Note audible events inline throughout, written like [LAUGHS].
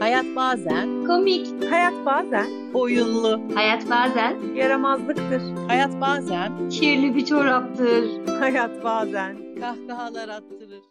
Hayat bazen Komik. Hayat bazen oyunlu. Hayat bazen yaramazlıktır. Hayat bazen kirli bir çoraptır. Hayat bazen kahkahalar attırır.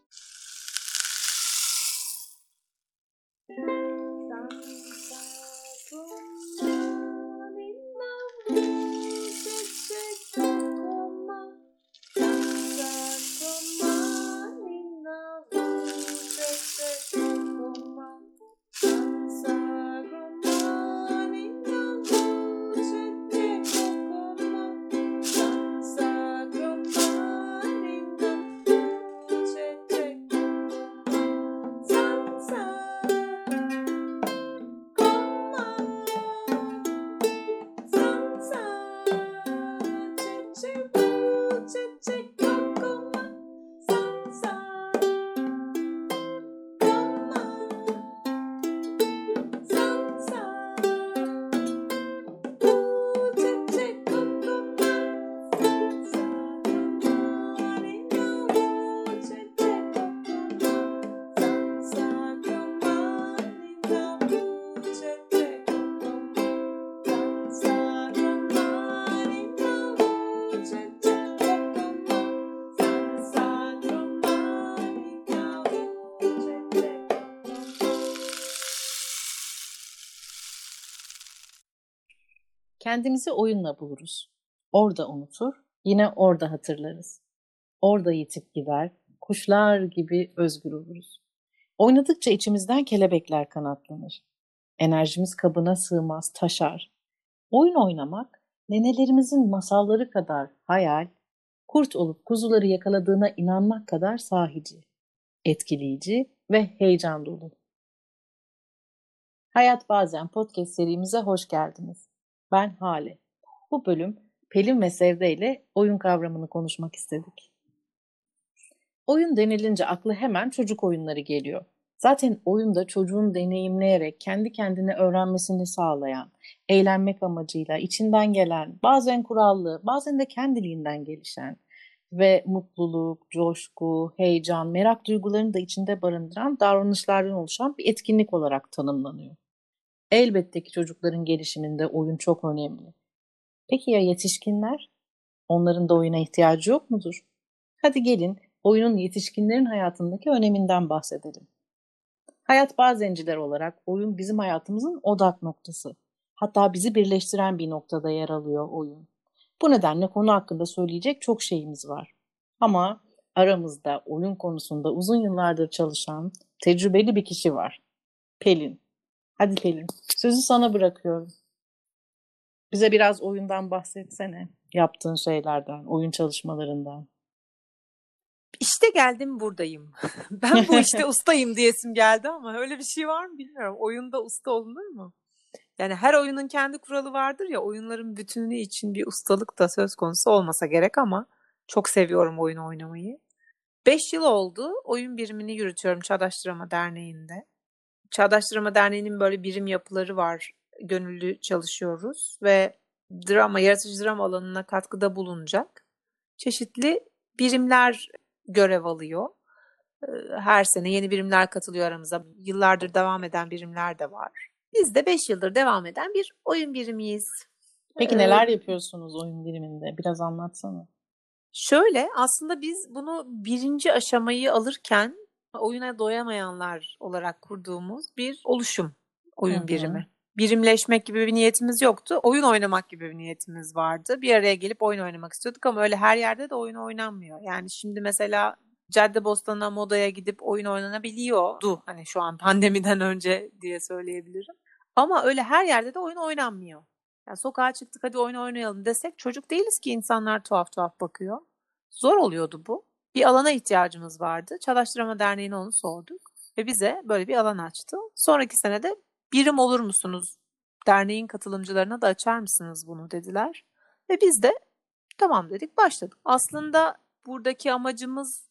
Kendimizi oyunla buluruz. Orada unutur, yine orada hatırlarız. Orada yitip gider, kuşlar gibi özgür oluruz. Oynadıkça içimizden kelebekler kanatlanır. Enerjimiz kabına sığmaz, taşar. Oyun oynamak, nenelerimizin masalları kadar hayal, kurt olup kuzuları yakaladığına inanmak kadar sahici, etkileyici ve heyecan dolu. Hayat Bazen podcast serimize hoş geldiniz. Ben Hale. Bu bölüm Pelin ve Sevde ile oyun kavramını konuşmak istedik. Oyun denilince aklı hemen çocuk oyunları geliyor. Zaten oyunda çocuğun deneyimleyerek kendi kendine öğrenmesini sağlayan, eğlenmek amacıyla içinden gelen, bazen kurallı, bazen de kendiliğinden gelişen ve mutluluk, coşku, heyecan, merak duygularını da içinde barındıran davranışlardan oluşan bir etkinlik olarak tanımlanıyor. Elbette ki çocukların gelişiminde oyun çok önemli. Peki ya yetişkinler? Onların da oyuna ihtiyacı yok mudur? Hadi gelin oyunun yetişkinlerin hayatındaki öneminden bahsedelim. Hayat bazenciler olarak oyun bizim hayatımızın odak noktası. Hatta bizi birleştiren bir noktada yer alıyor oyun. Bu nedenle konu hakkında söyleyecek çok şeyimiz var. Ama aramızda oyun konusunda uzun yıllardır çalışan tecrübeli bir kişi var. Pelin. Hadi Pelin, sözü sana bırakıyorum. Bize biraz oyundan bahsetsene. Yaptığın şeylerden, oyun çalışmalarından. İşte geldim buradayım. [LAUGHS] ben bu işte ustayım diyesim geldi ama öyle bir şey var mı bilmiyorum. Oyunda usta olunur mu? Yani her oyunun kendi kuralı vardır ya oyunların bütünü için bir ustalık da söz konusu olmasa gerek ama çok seviyorum oyun oynamayı. 5 yıl oldu oyun birimini yürütüyorum Çağdaş Drama Derneği'nde. Çağdaş Drama Derneği'nin böyle birim yapıları var. Gönüllü çalışıyoruz ve drama, yaratıcı drama alanına katkıda bulunacak çeşitli birimler görev alıyor. Her sene yeni birimler katılıyor aramıza. Yıllardır devam eden birimler de var. Biz de 5 yıldır devam eden bir oyun birimiyiz. Peki neler yapıyorsunuz oyun biriminde? Biraz anlatsana. Şöyle aslında biz bunu birinci aşamayı alırken oyuna doyamayanlar olarak kurduğumuz bir oluşum oyun Hı-hı. birimi. Birimleşmek gibi bir niyetimiz yoktu. Oyun oynamak gibi bir niyetimiz vardı. Bir araya gelip oyun oynamak istiyorduk ama öyle her yerde de oyun oynanmıyor. Yani şimdi mesela Caddebostan'a, Moda'ya gidip oyun oynanabiliyordu. Hani şu an pandemiden önce diye söyleyebilirim. Ama öyle her yerde de oyun oynanmıyor. Yani sokağa çıktık hadi oyun oynayalım desek çocuk değiliz ki insanlar tuhaf tuhaf bakıyor. Zor oluyordu bu bir alana ihtiyacımız vardı. Çağdaştırma Derneği'ne onu sorduk ve bize böyle bir alan açtı. Sonraki sene de birim olur musunuz? Derneğin katılımcılarına da açar mısınız bunu dediler. Ve biz de tamam dedik başladık. Aslında buradaki amacımız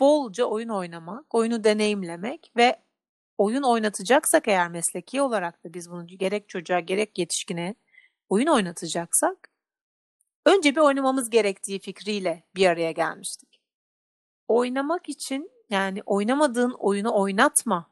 bolca oyun oynamak, oyunu deneyimlemek ve oyun oynatacaksak eğer mesleki olarak da biz bunu gerek çocuğa gerek yetişkine oyun oynatacaksak önce bir oynamamız gerektiği fikriyle bir araya gelmiştik oynamak için yani oynamadığın oyunu oynatma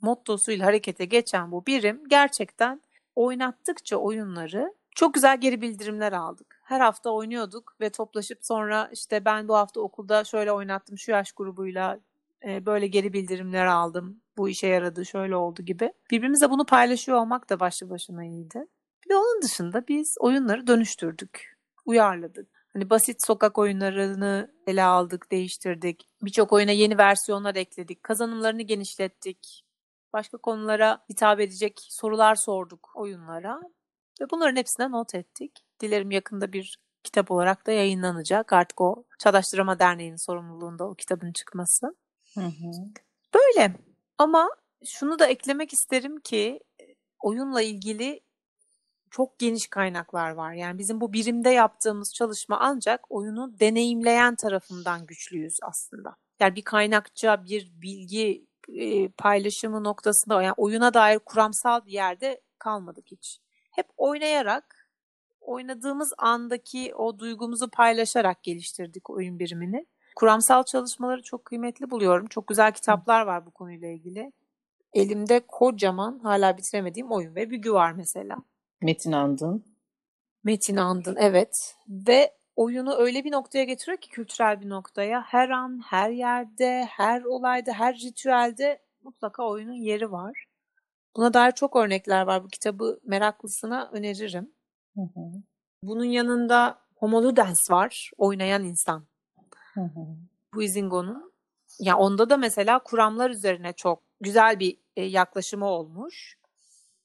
mottosuyla harekete geçen bu birim gerçekten oynattıkça oyunları çok güzel geri bildirimler aldık. Her hafta oynuyorduk ve toplaşıp sonra işte ben bu hafta okulda şöyle oynattım şu yaş grubuyla e, böyle geri bildirimler aldım. Bu işe yaradı, şöyle oldu gibi. Birbirimizle bunu paylaşıyor olmak da başlı başına iyiydi. Bir de onun dışında biz oyunları dönüştürdük, uyarladık. Hani basit sokak oyunlarını ele aldık, değiştirdik. Birçok oyuna yeni versiyonlar ekledik. Kazanımlarını genişlettik. Başka konulara hitap edecek sorular sorduk oyunlara. Ve bunların hepsine not ettik. Dilerim yakında bir kitap olarak da yayınlanacak. Artık o Çağdaş Drama Derneği'nin sorumluluğunda o kitabın çıkması. Hı hı. Böyle ama şunu da eklemek isterim ki oyunla ilgili çok geniş kaynaklar var. Yani bizim bu birimde yaptığımız çalışma ancak oyunu deneyimleyen tarafından güçlüyüz aslında. Yani bir kaynakça, bir bilgi e, paylaşımı noktasında yani oyuna dair kuramsal bir yerde kalmadık hiç. Hep oynayarak, oynadığımız andaki o duygumuzu paylaşarak geliştirdik oyun birimini. Kuramsal çalışmaları çok kıymetli buluyorum. Çok güzel kitaplar var bu konuyla ilgili. Elimde kocaman hala bitiremediğim oyun ve bilgi var mesela. Metin Andın. Metin Andın evet ve oyunu öyle bir noktaya getiriyor ki kültürel bir noktaya her an, her yerde, her olayda, her ritüelde mutlaka oyunun yeri var. Buna dair çok örnekler var. Bu kitabı meraklısına öneririm. Hı hı. Bunun yanında Homo Ludens var, oynayan insan. Hı hı. Huizingo'nun. Ya onda da mesela kuramlar üzerine çok güzel bir e, yaklaşımı olmuş.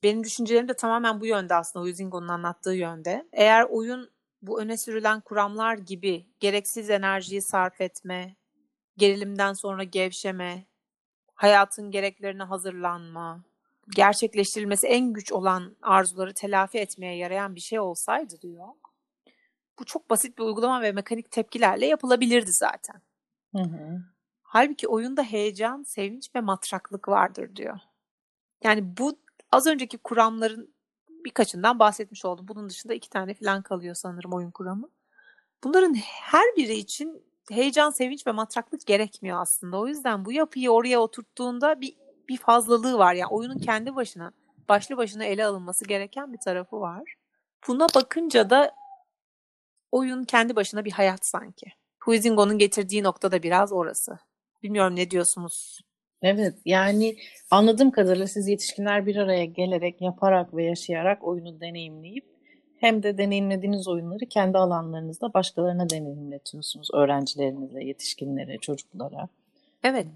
Benim düşüncelerim de tamamen bu yönde aslında Huizingo'nun anlattığı yönde. Eğer oyun bu öne sürülen kuramlar gibi gereksiz enerjiyi sarf etme, gerilimden sonra gevşeme, hayatın gereklerine hazırlanma, gerçekleştirilmesi en güç olan arzuları telafi etmeye yarayan bir şey olsaydı diyor. Bu çok basit bir uygulama ve mekanik tepkilerle yapılabilirdi zaten. Hı hı. Halbuki oyunda heyecan, sevinç ve matraklık vardır diyor. Yani bu az önceki kuramların birkaçından bahsetmiş oldum. Bunun dışında iki tane falan kalıyor sanırım oyun kuramı. Bunların her biri için heyecan, sevinç ve matraklık gerekmiyor aslında. O yüzden bu yapıyı oraya oturttuğunda bir bir fazlalığı var. Yani oyunun kendi başına, başlı başına ele alınması gereken bir tarafı var. Buna bakınca da oyun kendi başına bir hayat sanki. Huizingo'nun getirdiği nokta da biraz orası. Bilmiyorum ne diyorsunuz? Evet yani anladığım kadarıyla siz yetişkinler bir araya gelerek, yaparak ve yaşayarak oyunu deneyimleyip hem de deneyimlediğiniz oyunları kendi alanlarınızda başkalarına deneyimletiyorsunuz. Öğrencilerinize, yetişkinlere, çocuklara. Evet.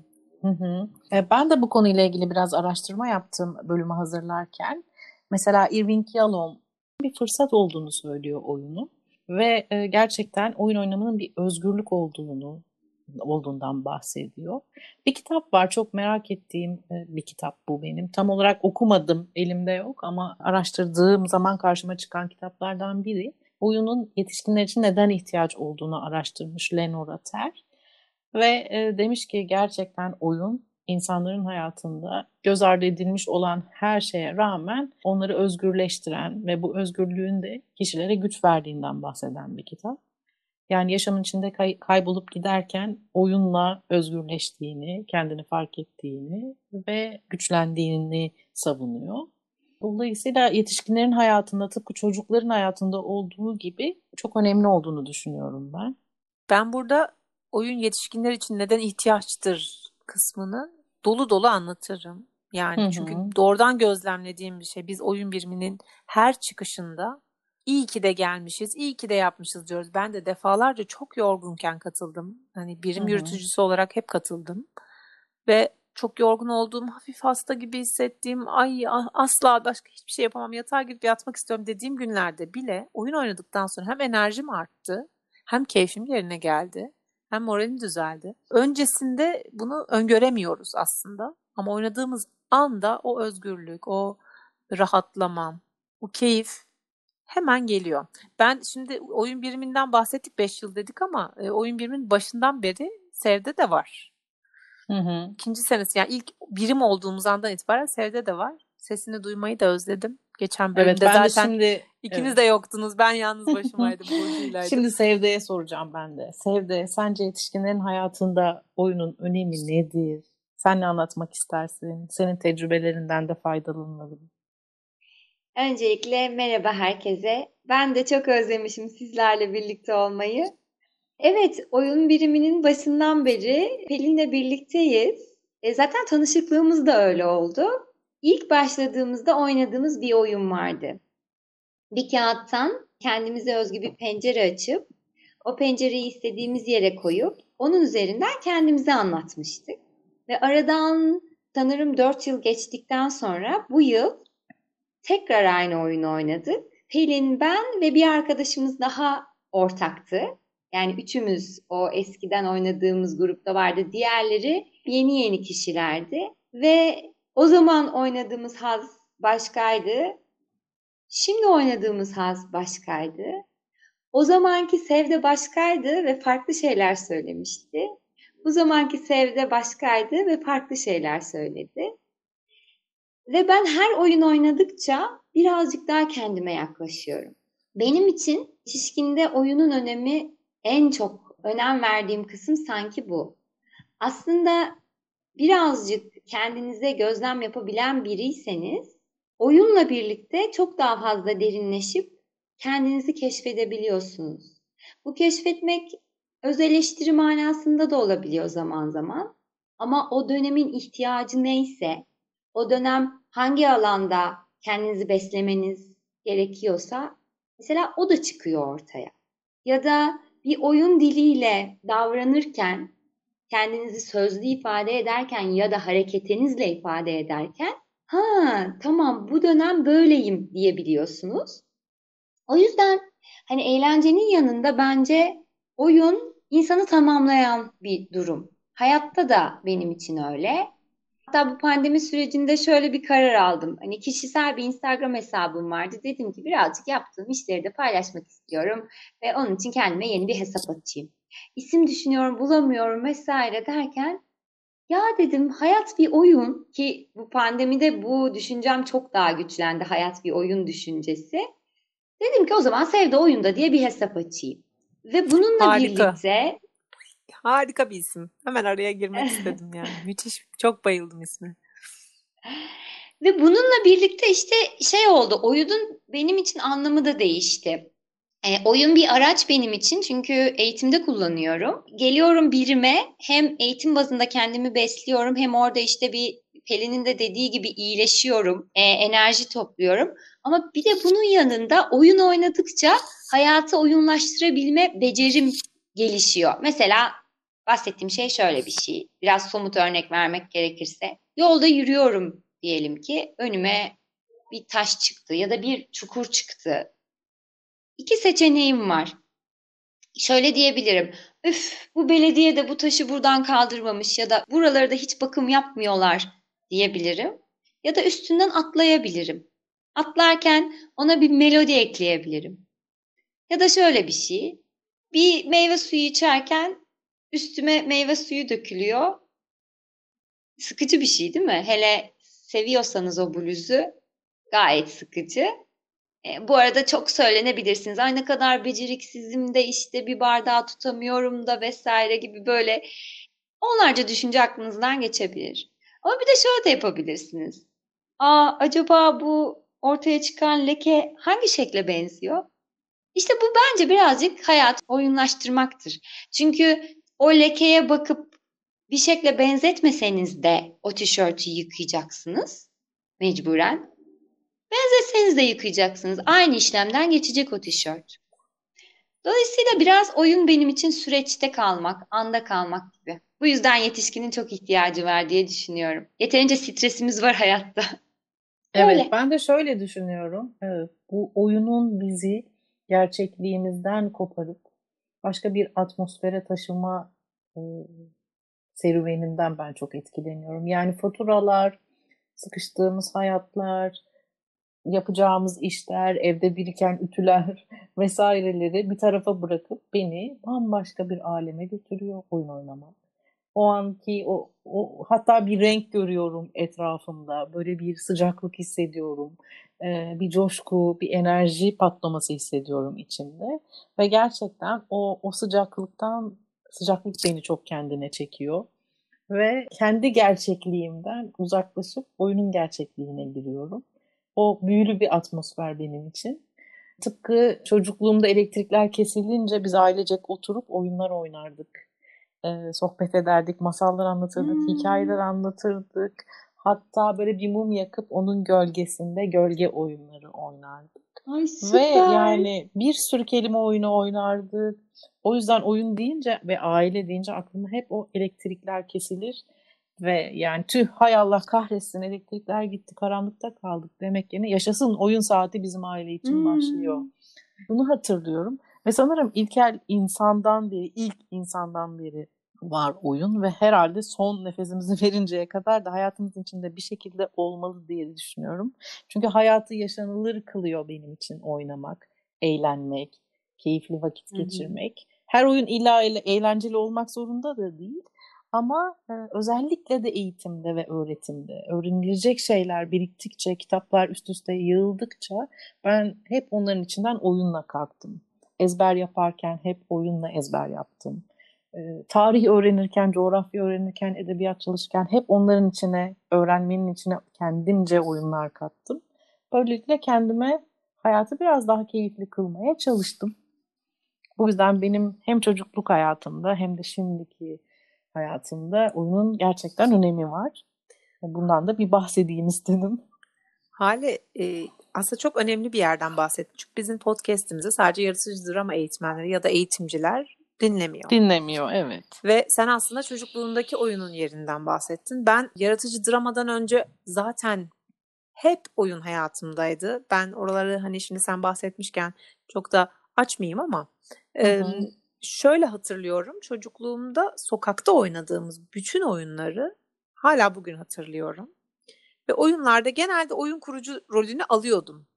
Hı hı. E, Ben de bu konuyla ilgili biraz araştırma yaptım bölümü hazırlarken. Mesela Irving Yalom bir fırsat olduğunu söylüyor oyunu ve e, gerçekten oyun oynamanın bir özgürlük olduğunu olduğundan bahsediyor. Bir kitap var çok merak ettiğim e, bir kitap bu benim. Tam olarak okumadım, elimde yok ama araştırdığım zaman karşıma çıkan kitaplardan biri. Oyunun yetişkinler için neden ihtiyaç olduğunu araştırmış Lenora Ter. Ve e, demiş ki gerçekten oyun insanların hayatında göz ardı edilmiş olan her şeye rağmen onları özgürleştiren ve bu özgürlüğün de kişilere güç verdiğinden bahseden bir kitap. Yani yaşamın içinde kay- kaybolup giderken oyunla özgürleştiğini, kendini fark ettiğini ve güçlendiğini savunuyor. Dolayısıyla yetişkinlerin hayatında tıpkı çocukların hayatında olduğu gibi çok önemli olduğunu düşünüyorum ben. Ben burada oyun yetişkinler için neden ihtiyaçtır kısmını dolu dolu anlatırım. Yani Hı hı. çünkü doğrudan gözlemlediğim bir şey. Biz oyun biriminin her çıkışında iyi ki de gelmişiz, iyi ki de yapmışız diyoruz. Ben de defalarca çok yorgunken katıldım. Hani birim Hı hı. yürütücüsü olarak hep katıldım. Ve çok yorgun olduğum, hafif hasta gibi hissettiğim, ay a- asla başka hiçbir şey yapamam, yatağa gidip yatmak istiyorum dediğim günlerde bile oyun oynadıktan sonra hem enerjim arttı, hem keyfim yerine geldi, hem moralim düzeldi. Öncesinde bunu öngöremiyoruz aslında. Ama oynadığımız anda o özgürlük, o rahatlama, o keyif hemen geliyor. Ben şimdi oyun biriminden bahsettik 5 yıl dedik ama e, oyun birimin başından beri Sevde de var. Hı hı. İkinci senesi yani ilk birim olduğumuz andan itibaren Sevde de var. Sesini duymayı da özledim. Geçen bölümde Evet ben de zaten şimdi ikiniz evet. de yoktunuz. Ben yalnız başımaydım. [LAUGHS] Şimdi Sevde'ye soracağım ben de. Sevde, sence yetişkinlerin hayatında oyunun önemi nedir? Sen ne anlatmak istersin? Senin tecrübelerinden de faydalanalım. Öncelikle merhaba herkese. Ben de çok özlemişim sizlerle birlikte olmayı. Evet, oyun biriminin başından beri Pelin'le birlikteyiz. E, zaten tanışıklığımız da öyle oldu. İlk başladığımızda oynadığımız bir oyun vardı. Bir kağıttan kendimize özgü bir pencere açıp o pencereyi istediğimiz yere koyup onun üzerinden kendimize anlatmıştık. Ve aradan sanırım 4 yıl geçtikten sonra bu yıl tekrar aynı oyunu oynadık. Pelin, ben ve bir arkadaşımız daha ortaktı. Yani üçümüz o eskiden oynadığımız grupta vardı. Diğerleri yeni yeni kişilerdi. Ve o zaman oynadığımız haz başkaydı. Şimdi oynadığımız haz başkaydı. O zamanki Sevde başkaydı ve farklı şeyler söylemişti. Bu zamanki Sevde başkaydı ve farklı şeyler söyledi. Ve ben her oyun oynadıkça birazcık daha kendime yaklaşıyorum. Benim için şişkinde oyunun önemi en çok önem verdiğim kısım sanki bu. Aslında birazcık kendinize gözlem yapabilen biriyseniz oyunla birlikte çok daha fazla derinleşip kendinizi keşfedebiliyorsunuz. Bu keşfetmek öz eleştiri manasında da olabiliyor zaman zaman. Ama o dönemin ihtiyacı neyse, o dönem hangi alanda kendinizi beslemeniz gerekiyorsa mesela o da çıkıyor ortaya. Ya da bir oyun diliyle davranırken, kendinizi sözlü ifade ederken ya da hareketinizle ifade ederken ha tamam bu dönem böyleyim diyebiliyorsunuz. O yüzden hani eğlencenin yanında bence oyun insanı tamamlayan bir durum. Hayatta da benim için öyle. Hatta bu pandemi sürecinde şöyle bir karar aldım. Hani kişisel bir Instagram hesabım vardı. Dedim ki birazcık yaptığım işleri de paylaşmak istiyorum. Ve onun için kendime yeni bir hesap açayım. İsim düşünüyorum, bulamıyorum vesaire derken ya dedim hayat bir oyun ki bu pandemide bu düşüncem çok daha güçlendi. Hayat bir oyun düşüncesi. Dedim ki o zaman Sevde Oyunda diye bir hesap açayım. Ve bununla Harika. birlikte Harika bir isim. Hemen araya girmek [LAUGHS] istedim yani. Müthiş. Çok bayıldım ismi. Ve bununla birlikte işte şey oldu. Oyunun benim için anlamı da değişti. E, oyun bir araç benim için çünkü eğitimde kullanıyorum. Geliyorum birime hem eğitim bazında kendimi besliyorum hem orada işte bir Pelin'in de dediği gibi iyileşiyorum, e, enerji topluyorum. Ama bir de bunun yanında oyun oynadıkça hayatı oyunlaştırabilme becerim gelişiyor. Mesela bahsettiğim şey şöyle bir şey. Biraz somut örnek vermek gerekirse. Yolda yürüyorum diyelim ki önüme bir taş çıktı ya da bir çukur çıktı. İki seçeneğim var. Şöyle diyebilirim. Üf bu belediye de bu taşı buradan kaldırmamış ya da buraları da hiç bakım yapmıyorlar diyebilirim. Ya da üstünden atlayabilirim. Atlarken ona bir melodi ekleyebilirim. Ya da şöyle bir şey. Bir meyve suyu içerken üstüme meyve suyu dökülüyor. Sıkıcı bir şey değil mi? Hele seviyorsanız o bluzu gayet sıkıcı. E, bu arada çok söylenebilirsiniz. Ay ne kadar beceriksizim de işte bir bardağı tutamıyorum da vesaire gibi böyle onlarca düşünce aklınızdan geçebilir. Ama bir de şöyle de yapabilirsiniz. Aa acaba bu ortaya çıkan leke hangi şekle benziyor? İşte bu bence birazcık hayat oyunlaştırmaktır. Çünkü o lekeye bakıp bir şekle benzetmeseniz de o tişörtü yıkayacaksınız mecburen. Benzetseniz de yıkayacaksınız. Aynı işlemden geçecek o tişört. Dolayısıyla biraz oyun benim için süreçte kalmak, anda kalmak gibi. Bu yüzden yetişkinin çok ihtiyacı var diye düşünüyorum. Yeterince stresimiz var hayatta. Evet, Öyle. ben de şöyle düşünüyorum. Evet, bu oyunun bizi gerçekliğimizden koparıp başka bir atmosfere taşıma e, serüveninden ben çok etkileniyorum. Yani faturalar, sıkıştığımız hayatlar, yapacağımız işler, evde biriken ütüler [LAUGHS] vesaireleri bir tarafa bırakıp beni bambaşka bir aleme götürüyor oyun oynamak. O anki o, o hatta bir renk görüyorum etrafımda, böyle bir sıcaklık hissediyorum, ee, bir coşku, bir enerji patlaması hissediyorum içimde ve gerçekten o o sıcaklıktan sıcaklık beni çok kendine çekiyor. ve kendi gerçekliğimden uzaklaşıp oyunun gerçekliğine giriyorum. O büyülü bir atmosfer benim için. Tıpkı çocukluğumda elektrikler kesilince biz ailecek oturup oyunlar oynardık. Ee, sohbet ederdik, masallar anlatırdık, hmm. hikayeler anlatırdık. Hatta böyle bir mum yakıp onun gölgesinde gölge oyunları oynardık. Ay, süper. Ve yani bir sürü kelime oyunu oynardık. O yüzden oyun deyince ve aile deyince aklıma hep o elektrikler kesilir. Ve yani tüh hay Allah kahretsin elektrikler gitti karanlıkta kaldık demek yerine yaşasın oyun saati bizim aile için hmm. başlıyor. Bunu hatırlıyorum. Ve sanırım ilkel insandan beri, ilk insandan beri var oyun ve herhalde son nefesimizi [LAUGHS] verinceye kadar da hayatımızın içinde bir şekilde olmalı diye düşünüyorum. Çünkü hayatı yaşanılır kılıyor benim için oynamak, eğlenmek, keyifli vakit geçirmek. Hı hı. Her oyun illa eğlenceli olmak zorunda da değil. Ama e, özellikle de eğitimde ve öğretimde öğrenilecek şeyler biriktikçe, kitaplar üst üste yığıldıkça ben hep onların içinden oyunla kalktım. Ezber yaparken hep oyunla ezber yaptım e, tarih öğrenirken, coğrafya öğrenirken, edebiyat çalışırken hep onların içine, öğrenmenin içine kendimce oyunlar kattım. Böylelikle kendime hayatı biraz daha keyifli kılmaya çalıştım. Bu yüzden benim hem çocukluk hayatımda hem de şimdiki hayatımda oyunun gerçekten önemi var. Bundan da bir bahsedeyim istedim. Hale e, aslında çok önemli bir yerden bahsettim. Çünkü bizim podcast'imize sadece yaratıcı drama eğitmenleri ya da eğitimciler dinlemiyor. Dinlemiyor evet. Ve sen aslında çocukluğundaki oyunun yerinden bahsettin. Ben yaratıcı dramadan önce zaten hep oyun hayatımdaydı. Ben oraları hani şimdi sen bahsetmişken çok da açmayayım ama e, şöyle hatırlıyorum. Çocukluğumda sokakta oynadığımız bütün oyunları hala bugün hatırlıyorum. Ve oyunlarda genelde oyun kurucu rolünü alıyordum.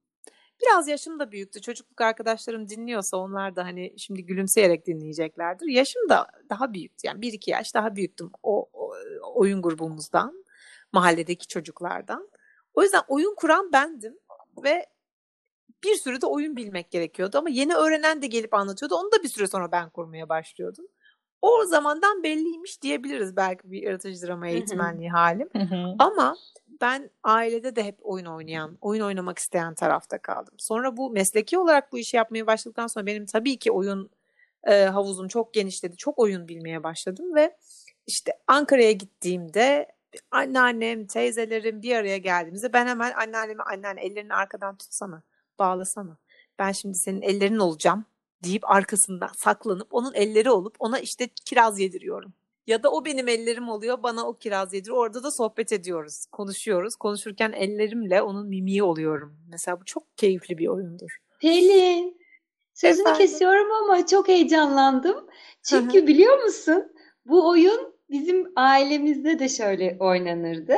Biraz yaşım da büyüktü. Çocukluk arkadaşlarım dinliyorsa onlar da hani şimdi gülümseyerek dinleyeceklerdir. Yaşım da daha büyüktü. Yani bir iki yaş daha büyüktüm o, o oyun grubumuzdan, mahalledeki çocuklardan. O yüzden oyun kuran bendim ve bir sürü de oyun bilmek gerekiyordu ama yeni öğrenen de gelip anlatıyordu. Onu da bir süre sonra ben kurmaya başlıyordum. O zamandan belliymiş diyebiliriz belki bir yaratıcı drama eğitmenliği halim. Ama ben ailede de hep oyun oynayan, oyun oynamak isteyen tarafta kaldım. Sonra bu mesleki olarak bu işi yapmaya başladıktan sonra benim tabii ki oyun e, havuzum çok genişledi. Çok oyun bilmeye başladım ve işte Ankara'ya gittiğimde anneannem, teyzelerim bir araya geldiğimizde ben hemen anneanneme anneanne ellerini arkadan tutsana, bağlasana. Ben şimdi senin ellerin olacağım deyip arkasından saklanıp onun elleri olup ona işte kiraz yediriyorum. Ya da o benim ellerim oluyor bana o kiraz yediriyor. Orada da sohbet ediyoruz, konuşuyoruz. Konuşurken ellerimle onun mimiği oluyorum. Mesela bu çok keyifli bir oyundur. Pelin, sözünü Efendim? kesiyorum ama çok heyecanlandım. Çünkü biliyor musun bu oyun bizim ailemizde de şöyle oynanırdı.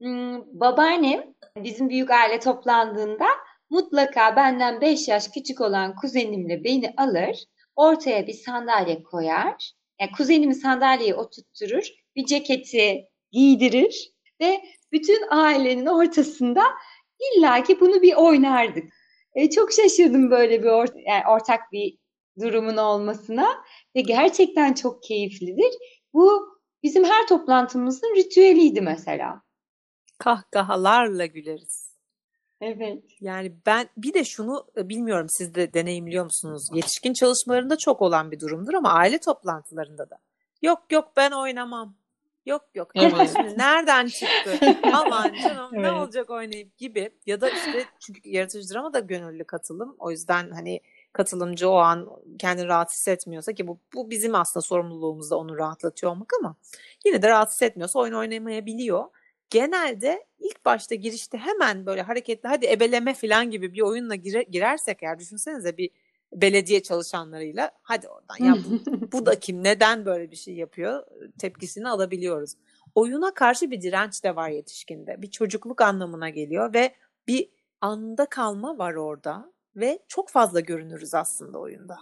Hmm, babaannem bizim büyük aile toplandığında mutlaka benden 5 yaş küçük olan kuzenimle beni alır, ortaya bir sandalye koyar yani kuzenimi sandalyeye oturtturur, bir ceketi giydirir ve bütün ailenin ortasında illaki bunu bir oynardık. E, çok şaşırdım böyle bir or yani ortak bir durumun olmasına ve gerçekten çok keyiflidir. Bu bizim her toplantımızın ritüeliydi mesela. Kahkahalarla güleriz. Evet. Yani ben bir de şunu e, bilmiyorum siz de deneyimliyor musunuz? Yetişkin çalışmalarında çok olan bir durumdur ama aile toplantılarında da. Yok yok ben oynamam. Yok yok. Evet. Şimdi nereden çıktı? [LAUGHS] Aman canım evet. ne olacak oynayıp gibi. Ya da işte çünkü yaratıcı drama da gönüllü katılım. O yüzden hani katılımcı o an kendini rahat hissetmiyorsa ki bu, bu bizim aslında sorumluluğumuzda onu rahatlatıyor olmak ama yine de rahat hissetmiyorsa oyun oynamayabiliyor genelde ilk başta girişte hemen böyle hareketli hadi ebeleme falan gibi bir oyunla gire, girersek eğer düşünsenize bir belediye çalışanlarıyla hadi oradan ya bu, bu da kim neden böyle bir şey yapıyor tepkisini alabiliyoruz. Oyuna karşı bir direnç de var yetişkinde. Bir çocukluk anlamına geliyor ve bir anda kalma var orada ve çok fazla görünürüz aslında oyunda.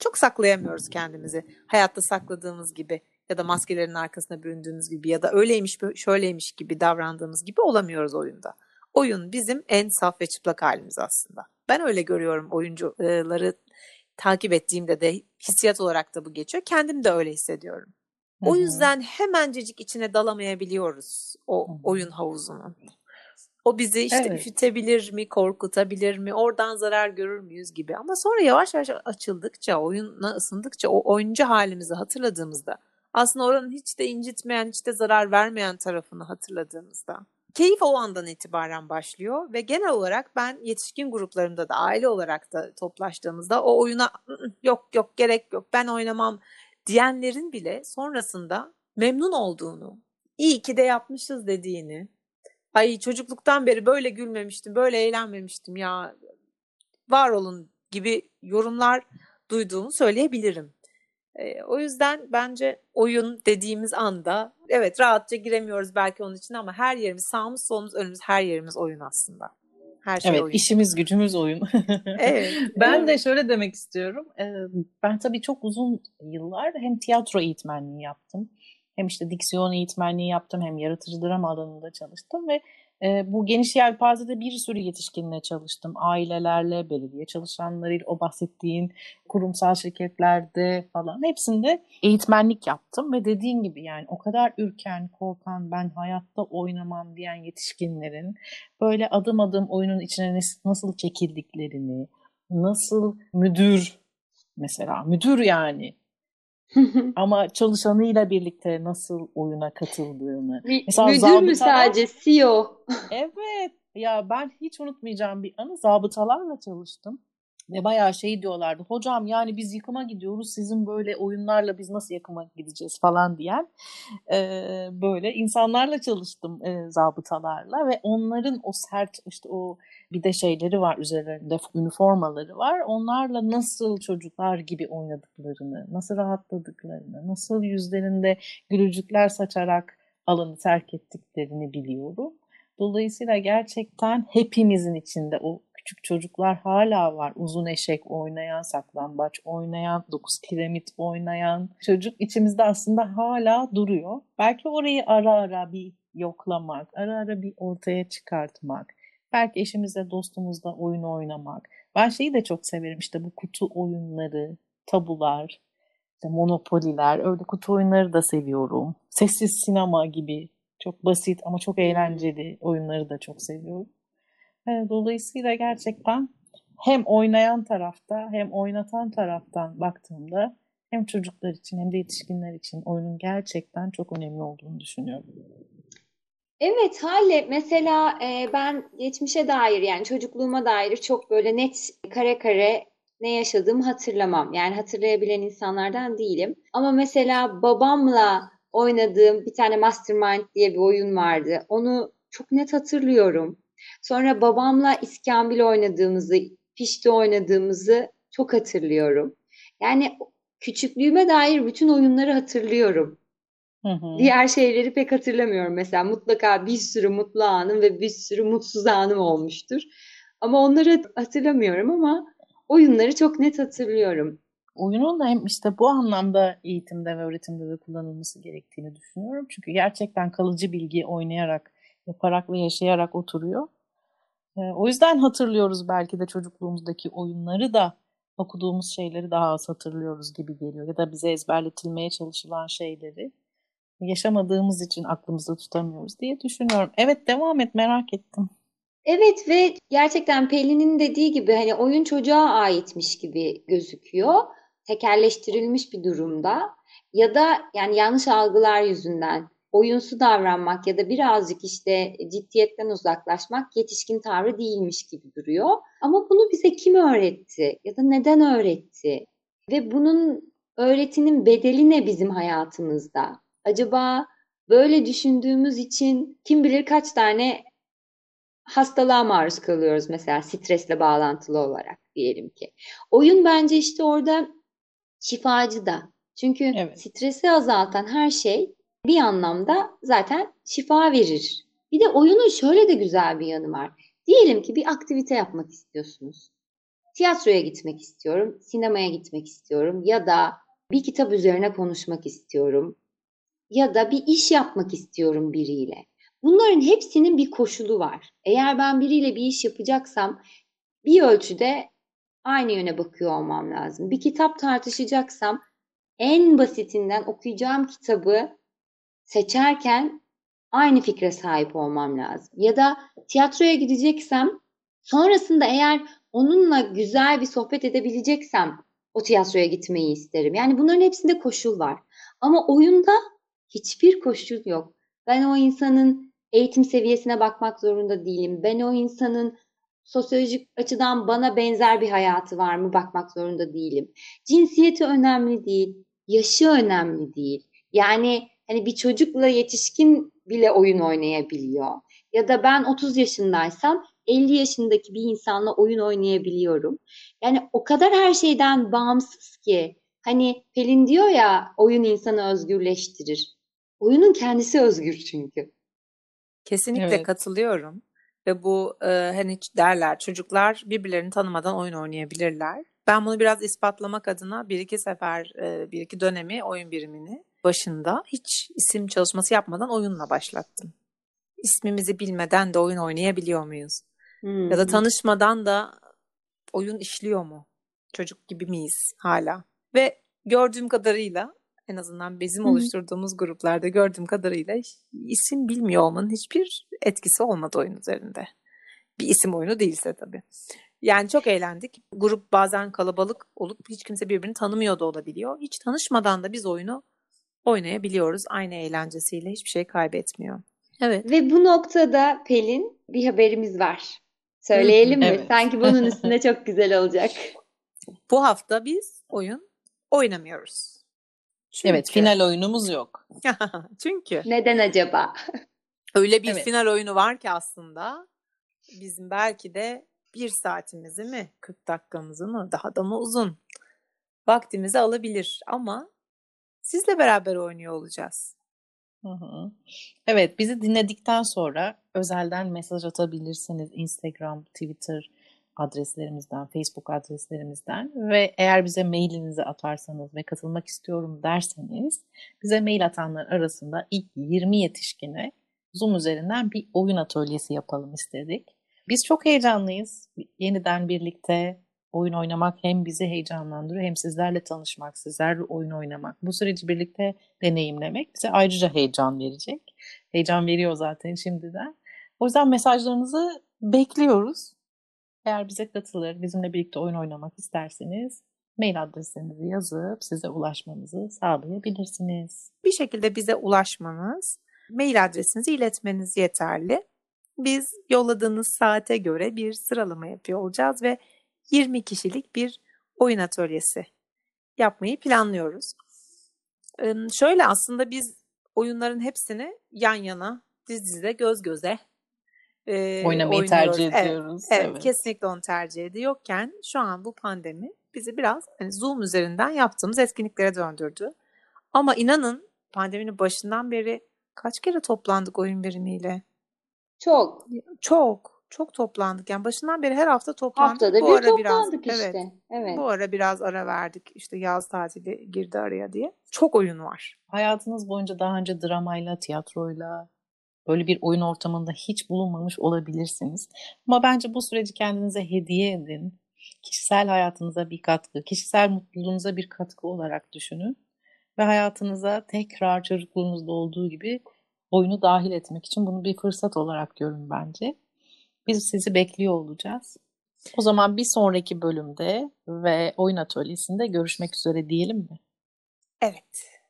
Çok saklayamıyoruz kendimizi. Hayatta sakladığımız gibi ya da maskelerin arkasına büründüğümüz gibi ya da öyleymiş şöyleymiş gibi davrandığımız gibi olamıyoruz oyunda. Oyun bizim en saf ve çıplak halimiz aslında. Ben öyle görüyorum oyuncuları takip ettiğimde de hissiyat olarak da bu geçiyor. Kendim de öyle hissediyorum. O yüzden hemencecik içine dalamayabiliyoruz o oyun havuzunun. O bizi işte evet. üşütebilir mi, korkutabilir mi, oradan zarar görür müyüz gibi. Ama sonra yavaş yavaş açıldıkça, oyuna ısındıkça, o oyuncu halimizi hatırladığımızda aslında oranın hiç de incitmeyen, hiç de zarar vermeyen tarafını hatırladığımızda keyif o andan itibaren başlıyor ve genel olarak ben yetişkin gruplarımda da aile olarak da toplaştığımızda o oyuna yok yok gerek yok ben oynamam diyenlerin bile sonrasında memnun olduğunu, iyi ki de yapmışız dediğini, ay çocukluktan beri böyle gülmemiştim, böyle eğlenmemiştim ya var olun gibi yorumlar duyduğumu söyleyebilirim. E, o yüzden bence oyun dediğimiz anda evet rahatça giremiyoruz belki onun için ama her yerimiz sağımız solumuz önümüz her yerimiz oyun aslında. Her şey evet, oyun. işimiz gücümüz oyun. [LAUGHS] evet. [LAUGHS] ben de şöyle demek istiyorum. Ben tabii çok uzun yıllar hem tiyatro eğitmenliği yaptım. Hem işte diksiyon eğitmenliği yaptım hem yaratıcı drama alanında çalıştım ve e, bu geniş yelpazede bir sürü yetişkinle çalıştım. Ailelerle, belediye çalışanlarıyla, o bahsettiğin kurumsal şirketlerde falan hepsinde eğitmenlik yaptım ve dediğin gibi yani o kadar ürken, korkan, ben hayatta oynamam diyen yetişkinlerin böyle adım adım oyunun içine nasıl çekildiklerini, nasıl müdür mesela müdür yani [LAUGHS] ama çalışanıyla birlikte nasıl oyuna katıldığını. Mesela Müdür mü sadece CEO? evet. Ya ben hiç unutmayacağım bir anı. Zabıtalarla çalıştım. Ve bayağı şey diyorlardı. Hocam yani biz yıkıma gidiyoruz. Sizin böyle oyunlarla biz nasıl yıkıma gideceğiz falan diyen e, böyle insanlarla çalıştım e, zabıtalarla ve onların o sert işte o bir de şeyleri var üzerlerinde üniformaları var. Onlarla nasıl çocuklar gibi oynadıklarını, nasıl rahatladıklarını, nasıl yüzlerinde gülücükler saçarak alanı terk ettiklerini biliyorum. Dolayısıyla gerçekten hepimizin içinde o küçük çocuklar hala var. Uzun eşek oynayan, saklambaç oynayan, dokuz kiremit oynayan çocuk içimizde aslında hala duruyor. Belki orayı ara ara bir yoklamak, ara ara bir ortaya çıkartmak, belki eşimizle dostumuzla oyun oynamak. Ben şeyi de çok severim işte bu kutu oyunları, tabular, işte monopoliler, öyle kutu oyunları da seviyorum. Sessiz sinema gibi çok basit ama çok eğlenceli oyunları da çok seviyorum. Dolayısıyla gerçekten hem oynayan tarafta hem oynatan taraftan baktığımda hem çocuklar için hem de yetişkinler için oyunun gerçekten çok önemli olduğunu düşünüyorum. Evet Hale mesela e, ben geçmişe dair yani çocukluğuma dair çok böyle net kare kare ne yaşadığımı hatırlamam. Yani hatırlayabilen insanlardan değilim. Ama mesela babamla oynadığım bir tane Mastermind diye bir oyun vardı. Onu çok net hatırlıyorum. Sonra babamla iskambil oynadığımızı, pişti oynadığımızı çok hatırlıyorum. Yani küçüklüğüme dair bütün oyunları hatırlıyorum. Hı hı. Diğer şeyleri pek hatırlamıyorum. Mesela mutlaka bir sürü mutlu anım ve bir sürü mutsuz anım olmuştur. Ama onları hatırlamıyorum ama oyunları çok net hatırlıyorum. Oyunun da hem işte bu anlamda eğitimde ve öğretimde de kullanılması gerektiğini düşünüyorum. Çünkü gerçekten kalıcı bilgi oynayarak, yaparak ve yaşayarak oturuyor. O yüzden hatırlıyoruz belki de çocukluğumuzdaki oyunları da okuduğumuz şeyleri daha az hatırlıyoruz gibi geliyor. Ya da bize ezberletilmeye çalışılan şeyleri yaşamadığımız için aklımızda tutamıyoruz diye düşünüyorum. Evet devam et merak ettim. Evet ve gerçekten Pelin'in dediği gibi hani oyun çocuğa aitmiş gibi gözüküyor. Tekerleştirilmiş bir durumda ya da yani yanlış algılar yüzünden oyunsu davranmak ya da birazcık işte ciddiyetten uzaklaşmak yetişkin tavrı değilmiş gibi duruyor. Ama bunu bize kim öğretti ya da neden öğretti? Ve bunun öğretinin bedeli ne bizim hayatımızda? Acaba böyle düşündüğümüz için kim bilir kaç tane hastalığa maruz kalıyoruz mesela stresle bağlantılı olarak diyelim ki. Oyun bence işte orada şifacı da. Çünkü evet. stresi azaltan her şey bir anlamda zaten şifa verir. Bir de oyunun şöyle de güzel bir yanı var. Diyelim ki bir aktivite yapmak istiyorsunuz. Tiyatroya gitmek istiyorum, sinemaya gitmek istiyorum ya da bir kitap üzerine konuşmak istiyorum ya da bir iş yapmak istiyorum biriyle. Bunların hepsinin bir koşulu var. Eğer ben biriyle bir iş yapacaksam bir ölçüde aynı yöne bakıyor olmam lazım. Bir kitap tartışacaksam en basitinden okuyacağım kitabı seçerken aynı fikre sahip olmam lazım. Ya da tiyatroya gideceksem sonrasında eğer onunla güzel bir sohbet edebileceksem o tiyatroya gitmeyi isterim. Yani bunların hepsinde koşul var. Ama oyunda hiçbir koşul yok. Ben o insanın eğitim seviyesine bakmak zorunda değilim. Ben o insanın sosyolojik açıdan bana benzer bir hayatı var mı bakmak zorunda değilim. Cinsiyeti önemli değil, yaşı önemli değil. Yani hani bir çocukla yetişkin bile oyun oynayabiliyor. Ya da ben 30 yaşındaysam 50 yaşındaki bir insanla oyun oynayabiliyorum. Yani o kadar her şeyden bağımsız ki hani Pelin diyor ya oyun insanı özgürleştirir. Oyunun kendisi özgür çünkü. Kesinlikle evet. katılıyorum. Ve bu e, hani derler çocuklar birbirlerini tanımadan oyun oynayabilirler. Ben bunu biraz ispatlamak adına bir iki sefer e, bir iki dönemi oyun birimini başında hiç isim çalışması yapmadan oyunla başlattım. İsmimizi bilmeden de oyun oynayabiliyor muyuz? Hmm. Ya da tanışmadan da oyun işliyor mu? Çocuk gibi miyiz hala? Ve gördüğüm kadarıyla en azından bizim Hı-hı. oluşturduğumuz gruplarda gördüğüm kadarıyla isim bilmiyor olmanın hiçbir etkisi olmadı oyun üzerinde. Bir isim oyunu değilse tabii. Yani çok eğlendik. Grup bazen kalabalık olup hiç kimse birbirini tanımıyor da olabiliyor. Hiç tanışmadan da biz oyunu oynayabiliyoruz. Aynı eğlencesiyle hiçbir şey kaybetmiyor. Evet. Ve bu noktada Pelin bir haberimiz var. Söyleyelim mi? Evet. Sanki bunun üstünde çok güzel olacak. Bu hafta biz oyun oynamıyoruz. Çünkü... Evet, final oyunumuz yok. [LAUGHS] Çünkü. Neden acaba? Öyle bir evet. final oyunu var ki aslında bizim belki de bir saatimizi mi, 40 dakikamızı mı, daha da mı uzun vaktimizi alabilir ama sizle beraber oynuyor olacağız. Hı hı. Evet, bizi dinledikten sonra özelden mesaj atabilirsiniz Instagram, Twitter adreslerimizden, Facebook adreslerimizden ve eğer bize mailinizi atarsanız ve katılmak istiyorum derseniz bize mail atanlar arasında ilk 20 yetişkine Zoom üzerinden bir oyun atölyesi yapalım istedik. Biz çok heyecanlıyız. Yeniden birlikte oyun oynamak hem bizi heyecanlandırıyor hem sizlerle tanışmak, sizlerle oyun oynamak. Bu süreci birlikte deneyimlemek bize ayrıca heyecan verecek. Heyecan veriyor zaten şimdiden. O yüzden mesajlarınızı bekliyoruz. Eğer bize katılır, bizimle birlikte oyun oynamak isterseniz mail adresinizi yazıp size ulaşmamızı sağlayabilirsiniz. Bir şekilde bize ulaşmanız, mail adresinizi iletmeniz yeterli. Biz yolladığınız saate göre bir sıralama yapıyor olacağız ve 20 kişilik bir oyun atölyesi yapmayı planlıyoruz. Şöyle aslında biz oyunların hepsini yan yana, diz dize, göz göze e, oynamayı oynuyoruz. tercih ediyoruz. Evet, evet, evet, kesinlikle onu tercih ediyorken şu an bu pandemi bizi biraz hani Zoom üzerinden yaptığımız etkinliklere döndürdü. Ama inanın pandeminin başından beri kaç kere toplandık oyun birimiyle? Çok. Çok. Çok toplandık. Yani başından beri her hafta toplandık. Haftada bu bir ara toplandık biraz, işte. Evet, evet. Bu ara biraz ara verdik. İşte yaz tatili girdi araya diye. Çok oyun var. Hayatınız boyunca daha önce dramayla, tiyatroyla, böyle bir oyun ortamında hiç bulunmamış olabilirsiniz. Ama bence bu süreci kendinize hediye edin. Kişisel hayatınıza bir katkı, kişisel mutluluğunuza bir katkı olarak düşünün. Ve hayatınıza tekrar çocukluğunuzda olduğu gibi oyunu dahil etmek için bunu bir fırsat olarak görün bence. Biz sizi bekliyor olacağız. O zaman bir sonraki bölümde ve oyun atölyesinde görüşmek üzere diyelim mi? Evet.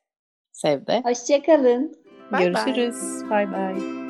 Sevde. Hoşçakalın. Görüşürüz. Bye bye.